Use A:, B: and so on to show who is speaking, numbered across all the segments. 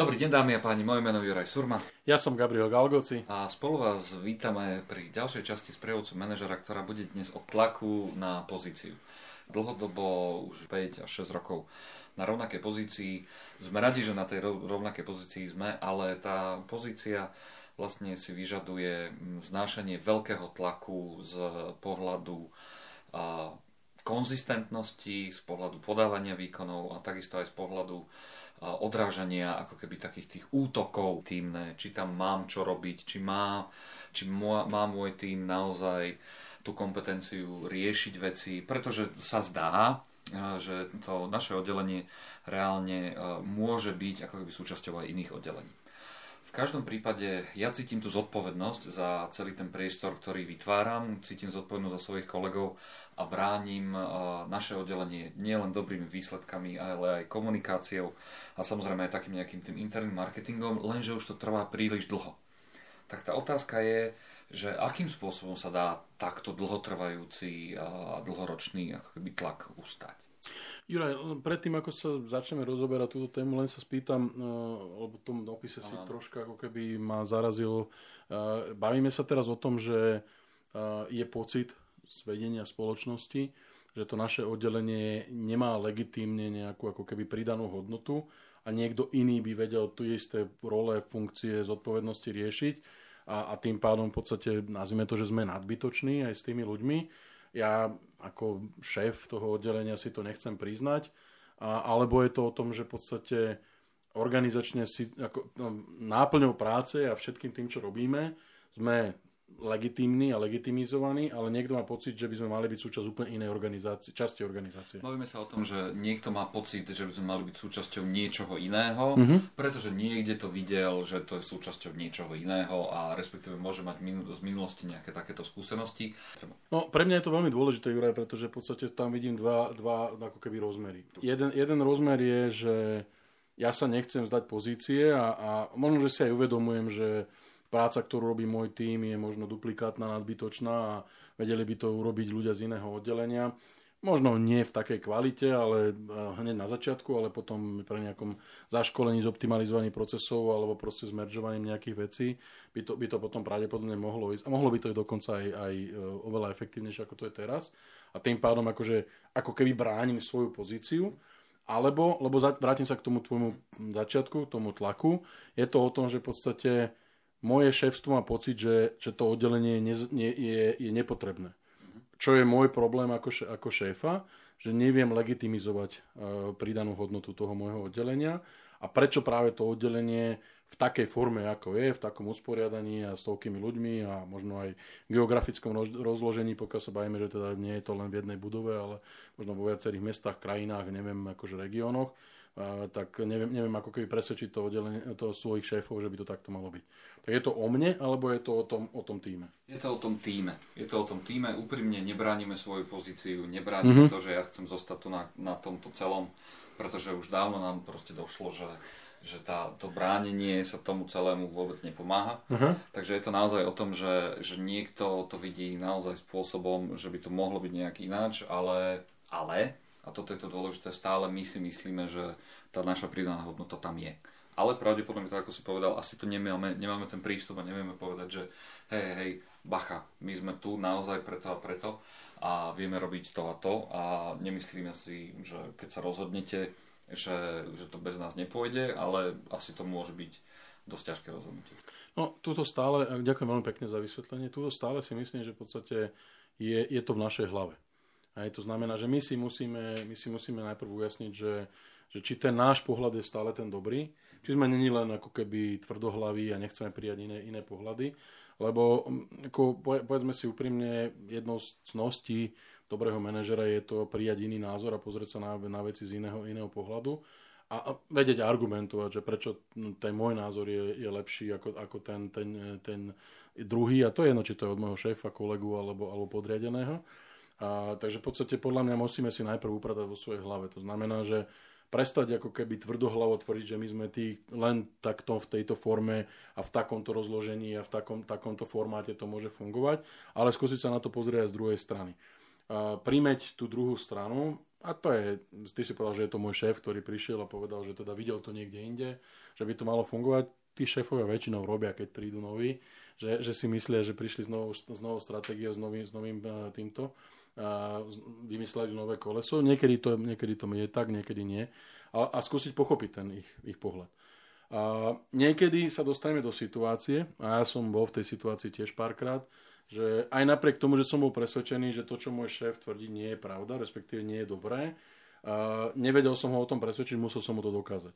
A: Dobrý deň dámy a páni, moje meno je Juraj Surma.
B: Ja som Gabriel Galgoci.
A: A spolu vás vítame pri ďalšej časti sprievodcu manažera, ktorá bude dnes o tlaku na pozíciu. Dlhodobo, už 5 až 6 rokov na rovnakej pozícii. Sme radi, že na tej rovnakej pozícii sme, ale tá pozícia vlastne si vyžaduje znášanie veľkého tlaku z pohľadu konzistentnosti, z pohľadu podávania výkonov a takisto aj z pohľadu odrážania ako keby takých tých útokov týmne, či tam mám čo robiť, či má, či má môj tým naozaj tú kompetenciu riešiť veci, pretože sa zdá, že to naše oddelenie reálne môže byť ako keby súčasťou aj iných oddelení. V každom prípade ja cítim tú zodpovednosť za celý ten priestor, ktorý vytváram, cítim zodpovednosť za svojich kolegov a bránim naše oddelenie nielen dobrými výsledkami, ale aj komunikáciou a samozrejme aj takým nejakým tým interným marketingom, lenže už to trvá príliš dlho. Tak tá otázka je, že akým spôsobom sa dá takto dlhotrvajúci a dlhoročný ako keby tlak ustať.
B: Juraj, predtým ako sa začneme rozoberať túto tému, len sa spýtam, lebo v tom dopise si troška ako keby ma zarazil. Bavíme sa teraz o tom, že je pocit z vedenia spoločnosti, že to naše oddelenie nemá legitímne nejakú ako keby pridanú hodnotu a niekto iný by vedel tu isté role, funkcie, zodpovednosti riešiť a, a tým pádom v podstate nazvime to, že sme nadbytoční aj s tými ľuďmi. Ja ako šéf toho oddelenia si to nechcem priznať, a, alebo je to o tom, že v podstate organizačne si, ako, no, náplňou práce a všetkým tým, čo robíme, sme legitímny a legitimizovaný, ale niekto má pocit, že by sme mali byť súčasť úplne inej organizácie, časti organizácie.
A: Bavíme sa o tom, že niekto má pocit, že by sme mali byť súčasťou niečoho iného, mm-hmm. pretože niekde to videl, že to je súčasťou niečoho iného a respektíve môže mať z minulosti nejaké takéto skúsenosti.
B: No, pre mňa je to veľmi dôležité, Juraj, pretože v podstate tam vidím dva, dva ako keby rozmery. Jeden, jeden rozmer je, že ja sa nechcem zdať pozície a, a možno, že si aj uvedomujem, že práca, ktorú robí môj tým, je možno duplikátna, nadbytočná a vedeli by to urobiť ľudia z iného oddelenia. Možno nie v takej kvalite, ale eh, hneď na začiatku, ale potom pre nejakom zaškolení, zoptimalizovaní procesov alebo proste zmeržovaním nejakých vecí by to, by to potom pravdepodobne mohlo ísť. A mohlo by to ísť dokonca aj, aj eh, oveľa efektívnejšie, ako to je teraz. A tým pádom akože, ako keby bránim svoju pozíciu. Alebo, lebo vrátim sa k tomu tvojmu začiatku, tomu tlaku, je to o tom, že v podstate moje šéfstvo má pocit, že, že to oddelenie je, je, je, je nepotrebné. Čo je môj problém ako, ako šéfa, že neviem legitimizovať uh, pridanú hodnotu toho môjho oddelenia a prečo práve to oddelenie v takej forme, ako je, v takom usporiadaní a s toľkými ľuďmi a možno aj geografickom rozložení, pokiaľ sa bavíme, že teda nie je to len v jednej budove, ale možno vo viacerých mestách, krajinách, neviem, akože regiónoch, tak neviem, neviem ako keby presvedčiť to, oddelenie, to svojich šéfov, že by to takto malo byť. Tak je to o mne, alebo je to o tom, o tom týme?
A: Je to o tom týme. Je to o tom týme. Úprimne nebránime svoju pozíciu, nebránime mm-hmm. to, že ja chcem zostať tu na, na tomto celom, pretože už dávno nám proste došlo, že že tá, to bránenie sa tomu celému vôbec nepomáha. Uh-huh. Takže je to naozaj o tom, že, že niekto to vidí naozaj spôsobom, že by to mohlo byť nejak ináč, ale, ale a toto je to dôležité, stále my si myslíme, že tá naša pridaná hodnota tam je. Ale pravdepodobne, tak ako si povedal, asi to nemáme, nemáme ten prístup a nevieme povedať, že hej, hej, bacha, my sme tu naozaj preto a preto a vieme robiť to a to a nemyslíme si, že keď sa rozhodnete, že, že to bez nás nepôjde, ale asi to môže byť dosť ťažké rozhodnutie.
B: No, túto stále, ďakujem veľmi pekne za vysvetlenie, túto stále si myslím, že v podstate je, je to v našej hlave. Hej, to znamená, že my si musíme, my si musíme najprv ujasniť, že, že či ten náš pohľad je stále ten dobrý, či sme není len ako keby tvrdohlaví a nechceme prijať iné, iné pohľady, lebo mm, ako, povedzme si úprimne, jednou z cností dobrého manažera je to prijať iný názor a pozrieť sa na, na veci z iného, iného pohľadu a vedieť argumentovať, že prečo ten môj názor je, je lepší ako, ako ten, ten, ten druhý a to je jedno, či to je od môjho šéfa, kolegu alebo, alebo podriadeného. A, takže v podstate podľa mňa musíme si najprv upratať vo svojej hlave. To znamená, že prestať ako keby tvrdohlavo tvrdiť, že my sme tí len takto v tejto forme a v takomto rozložení a v takom, takomto formáte to môže fungovať, ale skúsiť sa na to pozrieť aj z druhej strany. A, prímeť tú druhú stranu, a to je, ty si povedal, že je to môj šéf, ktorý prišiel a povedal, že teda videl to niekde inde, že by to malo fungovať. Tí šéfovia väčšinou robia, keď prídu noví, že, že si myslia, že prišli s novou, s stratégiou, s novým, s novým uh, týmto, uh, vymysleli nové koleso. Niekedy to, niekedy to je tak, niekedy nie. A, a skúsiť pochopiť ten ich, ich pohľad. A niekedy sa dostaneme do situácie, a ja som bol v tej situácii tiež párkrát, že aj napriek tomu, že som bol presvedčený, že to, čo môj šéf tvrdí, nie je pravda, respektíve nie je dobré, a nevedel som ho o tom presvedčiť, musel som mu to dokázať.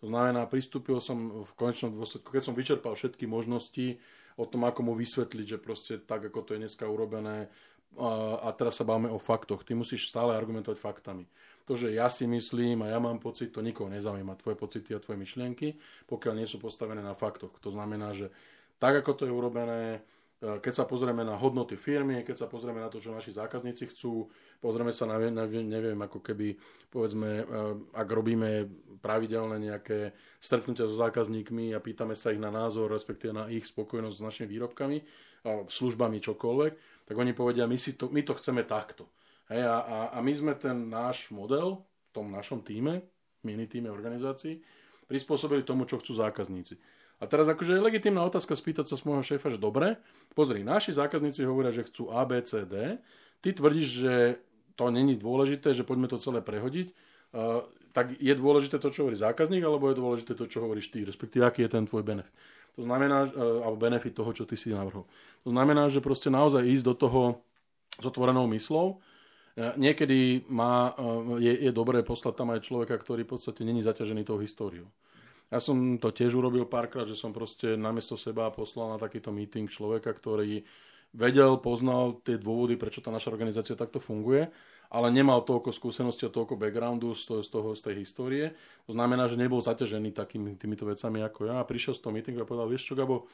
B: To znamená, pristúpil som v konečnom dôsledku, keď som vyčerpal všetky možnosti o tom, ako mu vysvetliť, že proste tak, ako to je dneska urobené, a teraz sa bavíme o faktoch. Ty musíš stále argumentovať faktami. To, že ja si myslím a ja mám pocit, to nikoho nezaujíma. Tvoje pocity a tvoje myšlienky, pokiaľ nie sú postavené na faktoch. To znamená, že tak, ako to je urobené, keď sa pozrieme na hodnoty firmy, keď sa pozrieme na to, čo naši zákazníci chcú, pozrieme sa na, neviem, ako keby, povedzme, eh, ak robíme pravidelné nejaké stretnutia so zákazníkmi a pýtame sa ich na názor, respektíve na ich spokojnosť s našimi výrobkami, službami, čokoľvek, tak oni povedia, my, si to, my to chceme takto. Hej, a, a, a my sme ten náš model v tom našom týme, mini týme organizácií, prispôsobili tomu, čo chcú zákazníci. A teraz akože je legitimná otázka spýtať sa z môjho šéfa, že dobre, pozri, naši zákazníci hovoria, že chcú A, B, C, ty tvrdíš, že to není dôležité, že poďme to celé prehodiť, uh, tak je dôležité to, čo hovorí zákazník, alebo je dôležité to, čo hovoríš ty, respektíve aký je ten tvoj benefit. To znamená, uh, alebo benefit toho, čo ty si navrhol. To znamená, že proste naozaj ísť do toho s otvorenou myslou, uh, Niekedy má, je, je dobré poslať tam aj človeka, ktorý v podstate není zaťažený tou históriou. Ja som to tiež urobil párkrát, že som proste namiesto seba poslal na takýto meeting človeka, ktorý vedel, poznal tie dôvody, prečo tá naša organizácia takto funguje, ale nemal toľko skúsenosti a toľko backgroundu z toho, z, toho, z tej histórie. To znamená, že nebol zaťažený takými týmito vecami ako ja. A prišiel z toho meetingu a povedal, vieš čo, Gabo,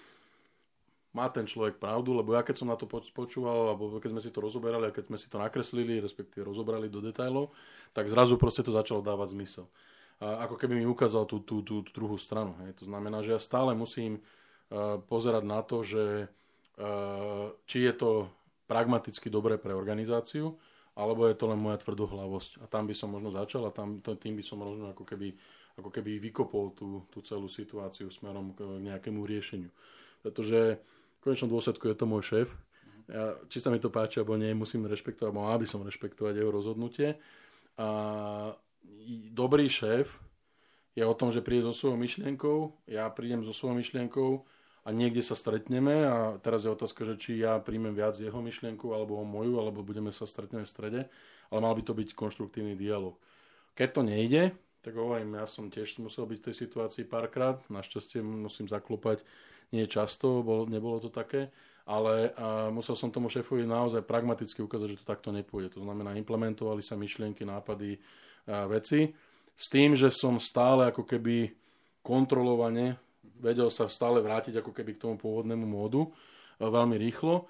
B: má ten človek pravdu, lebo ja keď som na to počúval, alebo keď sme si to rozoberali a keď sme si to nakreslili, respektíve rozobrali do detailov, tak zrazu proste to začalo dávať zmysel ako keby mi ukázal tú, tú, tú, druhú stranu. Hej. To znamená, že ja stále musím uh, pozerať na to, že uh, či je to pragmaticky dobré pre organizáciu, alebo je to len moja tvrdohlavosť. A tam by som možno začal a tam, tým by som možno ako keby, ako keby vykopol tú, tú celú situáciu smerom k nejakému riešeniu. Pretože v konečnom dôsledku je to môj šéf. Ja, či sa mi to páči alebo nie, musím rešpektovať, alebo mal by som rešpektovať jeho rozhodnutie. A dobrý šéf je o tom, že príde so svojou myšlienkou, ja prídem so svojou myšlienkou a niekde sa stretneme a teraz je otázka, že či ja príjmem viac jeho myšlienku alebo moju, alebo budeme sa stretnúť v strede, ale mal by to byť konštruktívny dialog. Keď to nejde, tak hovorím, ja som tiež musel byť v tej situácii párkrát, našťastie musím zaklopať, nie často, bol, nebolo to také, ale a musel som tomu šéfovi naozaj pragmaticky ukázať, že to takto nepôjde. To znamená, implementovali sa myšlienky, nápady, veci. S tým, že som stále ako keby kontrolovane vedel sa stále vrátiť ako keby k tomu pôvodnému módu veľmi rýchlo.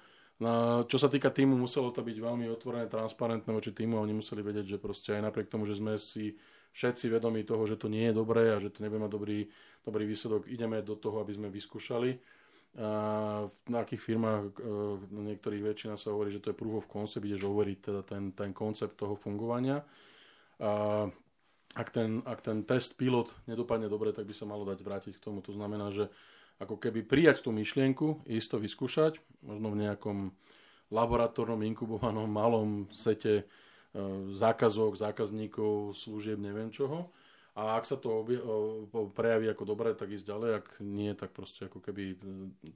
B: Čo sa týka týmu, muselo to byť veľmi otvorené, transparentné voči týmu a oni museli vedieť, že proste aj napriek tomu, že sme si všetci vedomi toho, že to nie je dobré a že to nebude mať dobrý, dobrý výsledok, ideme do toho, aby sme vyskúšali. A v nejakých firmách, na niektorých väčšina sa hovorí, že to je proof of concept, ideš overiť teda ten, ten koncept toho fungovania a ak ten, ak ten test pilot nedopadne dobre, tak by sa malo dať vrátiť k tomu. To znamená, že ako keby prijať tú myšlienku, isto vyskúšať, možno v nejakom laboratórnom, inkubovanom, malom sete e, zákazok, zákazníkov, služieb, neviem čoho. A ak sa to prejaví ako dobré, tak ísť ďalej, ak nie, tak proste ako keby e,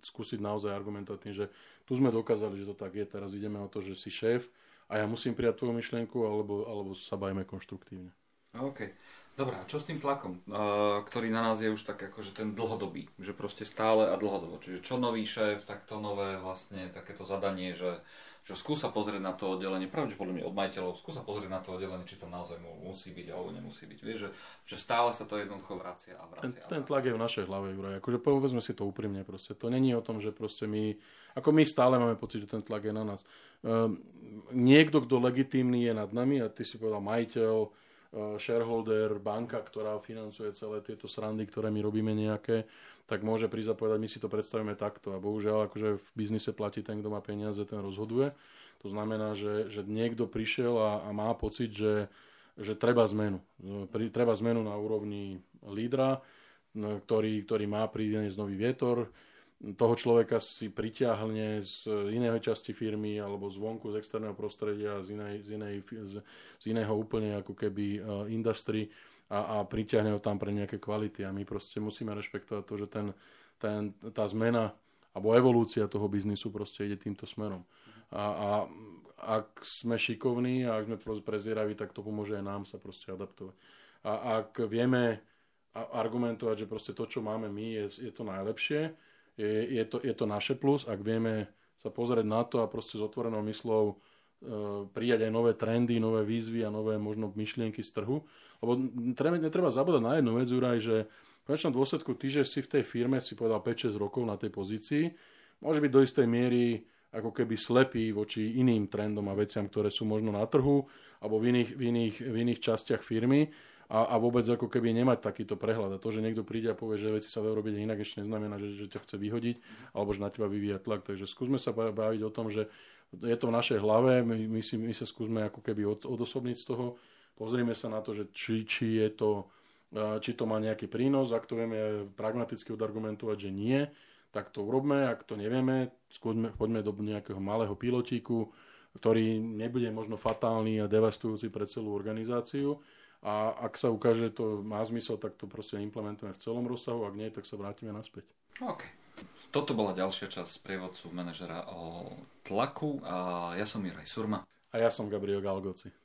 B: skúsiť naozaj argumentovať tým, že tu sme dokázali, že to tak je, teraz ideme o to, že si šéf, a ja musím prijať tvoju myšlienku, alebo, alebo sa bajme konštruktívne.
A: OK. Dobre, a čo s tým tlakom, uh, ktorý na nás je už tak akože ten dlhodobý, že proste stále a dlhodobo. Čiže čo nový šéf, tak to nové vlastne takéto zadanie, že, že skúsa pozrieť na to oddelenie, pravdepodobne od majiteľov, skúsa pozrieť na to oddelenie, či tam naozaj mu musí byť alebo nemusí byť. Vieš, že, že stále sa to jednoducho vracia a vracia.
B: Ten, a vracia. ten tlak je v našej hlave, Juraj. Akože povedzme si to úprimne proste. To není o tom, že proste my, ako my stále máme pocit, že ten tlak je na nás. Um, niekto, kto legitímny je nad nami, a ty si povedal majiteľ, uh, shareholder, banka, ktorá financuje celé tieto srandy, ktoré my robíme nejaké, tak môže prísť a povedať, my si to predstavíme takto. A bohužiaľ, akože v biznise platí ten, kto má peniaze, ten rozhoduje. To znamená, že, že niekto prišiel a, a má pocit, že, že treba zmenu. Treba zmenu na úrovni lídra, ktorý, ktorý má priniesť nový vietor, toho človeka si pritiahne z iného časti firmy alebo zvonku, z externého prostredia, z, inej, z, inej, z, z iného úplne ako keby uh, industry a, a pritiahne ho tam pre nejaké kvality. A my proste musíme rešpektovať to, že ten, ten, tá zmena alebo evolúcia toho biznisu proste ide týmto smerom. A, a ak sme šikovní a ak sme prezieraví, tak to pomôže aj nám sa proste adaptovať. A ak vieme argumentovať, že proste to, čo máme my, je, je to najlepšie, je, je, to, je to naše plus, ak vieme sa pozrieť na to a proste s otvorenou myslou e, prijať aj nové trendy, nové výzvy a nové možno myšlienky z trhu. Lebo treba, netreba zabúdať na jednu vec, Juraj, že v konečnom dôsledku ty, že si v tej firme, si povedal 5-6 rokov na tej pozícii, môže byť do istej miery ako keby slepý voči iným trendom a veciam, ktoré sú možno na trhu alebo v iných, v iných, v iných častiach firmy a, a vôbec ako keby nemať takýto prehľad. A to, že niekto príde a povie, že veci sa dajú robiť inak, ešte neznamená, že, že ťa chce vyhodiť alebo že na teba vyvíja tlak. Takže skúsme sa baviť o tom, že je to v našej hlave, my, my, si, my sa skúsme ako keby od, odosobniť z toho, pozrime sa na to, že či, či je to či to má nejaký prínos, ak to vieme pragmaticky odargumentovať, že nie, tak to urobme, ak to nevieme, skúsme, poďme do nejakého malého pilotíku, ktorý nebude možno fatálny a devastujúci pre celú organizáciu a ak sa ukáže, to má zmysel, tak to proste implementujeme v celom rozsahu, ak nie, tak sa vrátime naspäť.
A: OK. Toto bola ďalšia časť prievodcu manažera o tlaku a ja som Juraj Surma.
B: A ja som Gabriel Galgoci.